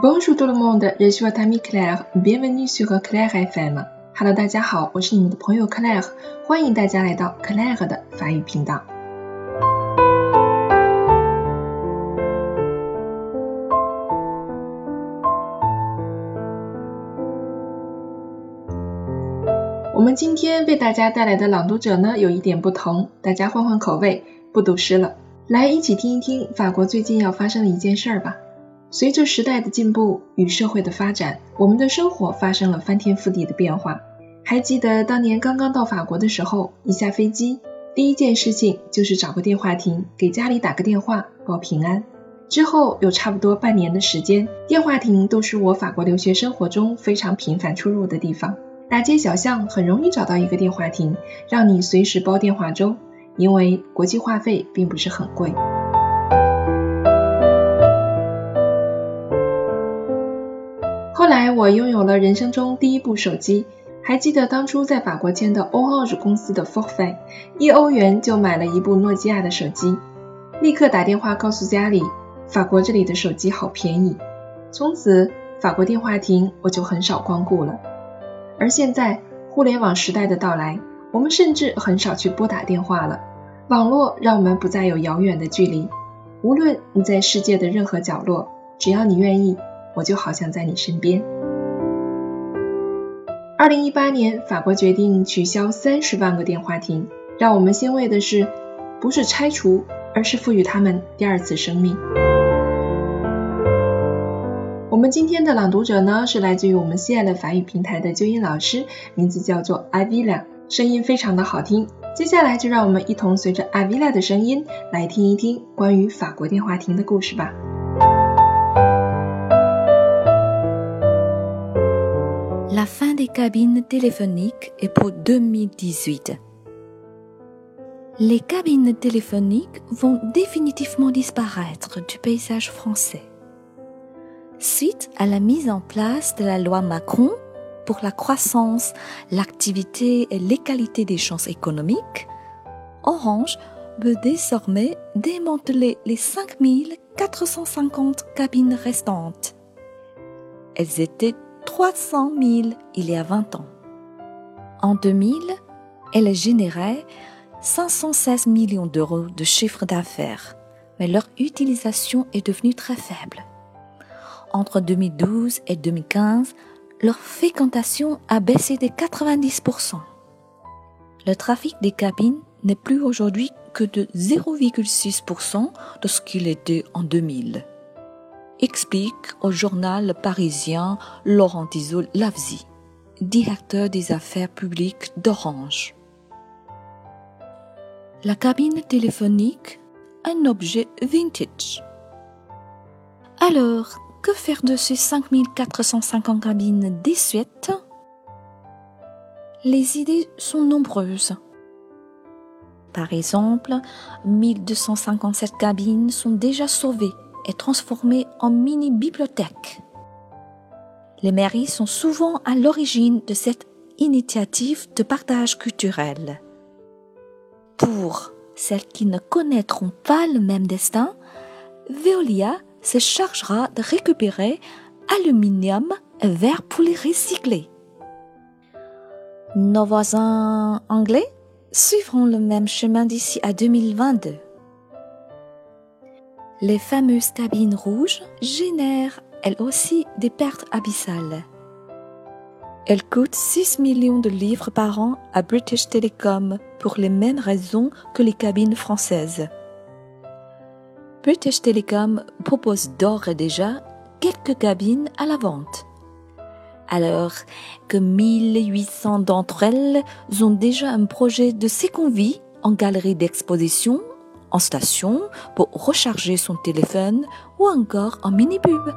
Bonjour tout le monde, je suis votre ami Claire. Bienvenue sur Claire FM. Hello，大家好，我是你们的朋友 Claire，欢迎大家来到 Claire 的法语频道。我们今天为大家带来的朗读者呢，有一点不同，大家换换口味，不读诗了，来一起听一听法国最近要发生的一件事儿吧。随着时代的进步与社会的发展，我们的生活发生了翻天覆地的变化。还记得当年刚刚到法国的时候，一下飞机，第一件事情就是找个电话亭给家里打个电话报平安。之后有差不多半年的时间，电话亭都是我法国留学生活中非常频繁出入的地方。大街小巷很容易找到一个电话亭，让你随时煲电话粥，因为国际话费并不是很贵。后来我拥有了人生中第一部手机，还记得当初在法国签的 Orange 公司的 forfait，一欧元就买了一部诺基亚的手机，立刻打电话告诉家里，法国这里的手机好便宜。从此法国电话亭我就很少光顾了。而现在互联网时代的到来，我们甚至很少去拨打电话了。网络让我们不再有遥远的距离，无论你在世界的任何角落，只要你愿意。我就好像在你身边。二零一八年，法国决定取消三十万个电话亭。让我们欣慰的是，不是拆除，而是赋予他们第二次生命。我们今天的朗读者呢，是来自于我们心爱的法语平台的纠音老师，名字叫做阿维拉，声音非常的好听。接下来就让我们一同随着阿维拉的声音来听一听关于法国电话亭的故事吧。La fin des cabines téléphoniques est pour 2018. Les cabines téléphoniques vont définitivement disparaître du paysage français. Suite à la mise en place de la loi Macron pour la croissance, l'activité et l'égalité des chances économiques, Orange veut désormais démanteler les 5450 cabines restantes. Elles étaient 300 000 il y a 20 ans. En 2000, elle générait 516 millions d'euros de chiffre d'affaires, mais leur utilisation est devenue très faible. Entre 2012 et 2015, leur fréquentation a baissé de 90%. Le trafic des cabines n'est plus aujourd'hui que de 0,6% de ce qu'il était en 2000 explique au journal parisien Laurent Tizol Lavzi, directeur des affaires publiques d'Orange. La cabine téléphonique, un objet vintage. Alors, que faire de ces 5450 cabines désuètes? Les idées sont nombreuses. Par exemple, 1257 cabines sont déjà sauvées est transformée en mini-bibliothèque. Les mairies sont souvent à l'origine de cette initiative de partage culturel. Pour celles qui ne connaîtront pas le même destin, Veolia se chargera de récupérer aluminium et verre pour les recycler. Nos voisins anglais suivront le même chemin d'ici à 2022 les fameuses cabines rouges génèrent elles aussi des pertes abyssales. Elles coûtent 6 millions de livres par an à British Telecom pour les mêmes raisons que les cabines françaises. British Telecom propose d'ores et déjà quelques cabines à la vente. Alors que 1800 d'entre elles ont déjà un projet de vie en galerie d'exposition en station pour recharger son téléphone ou encore en mini-pub.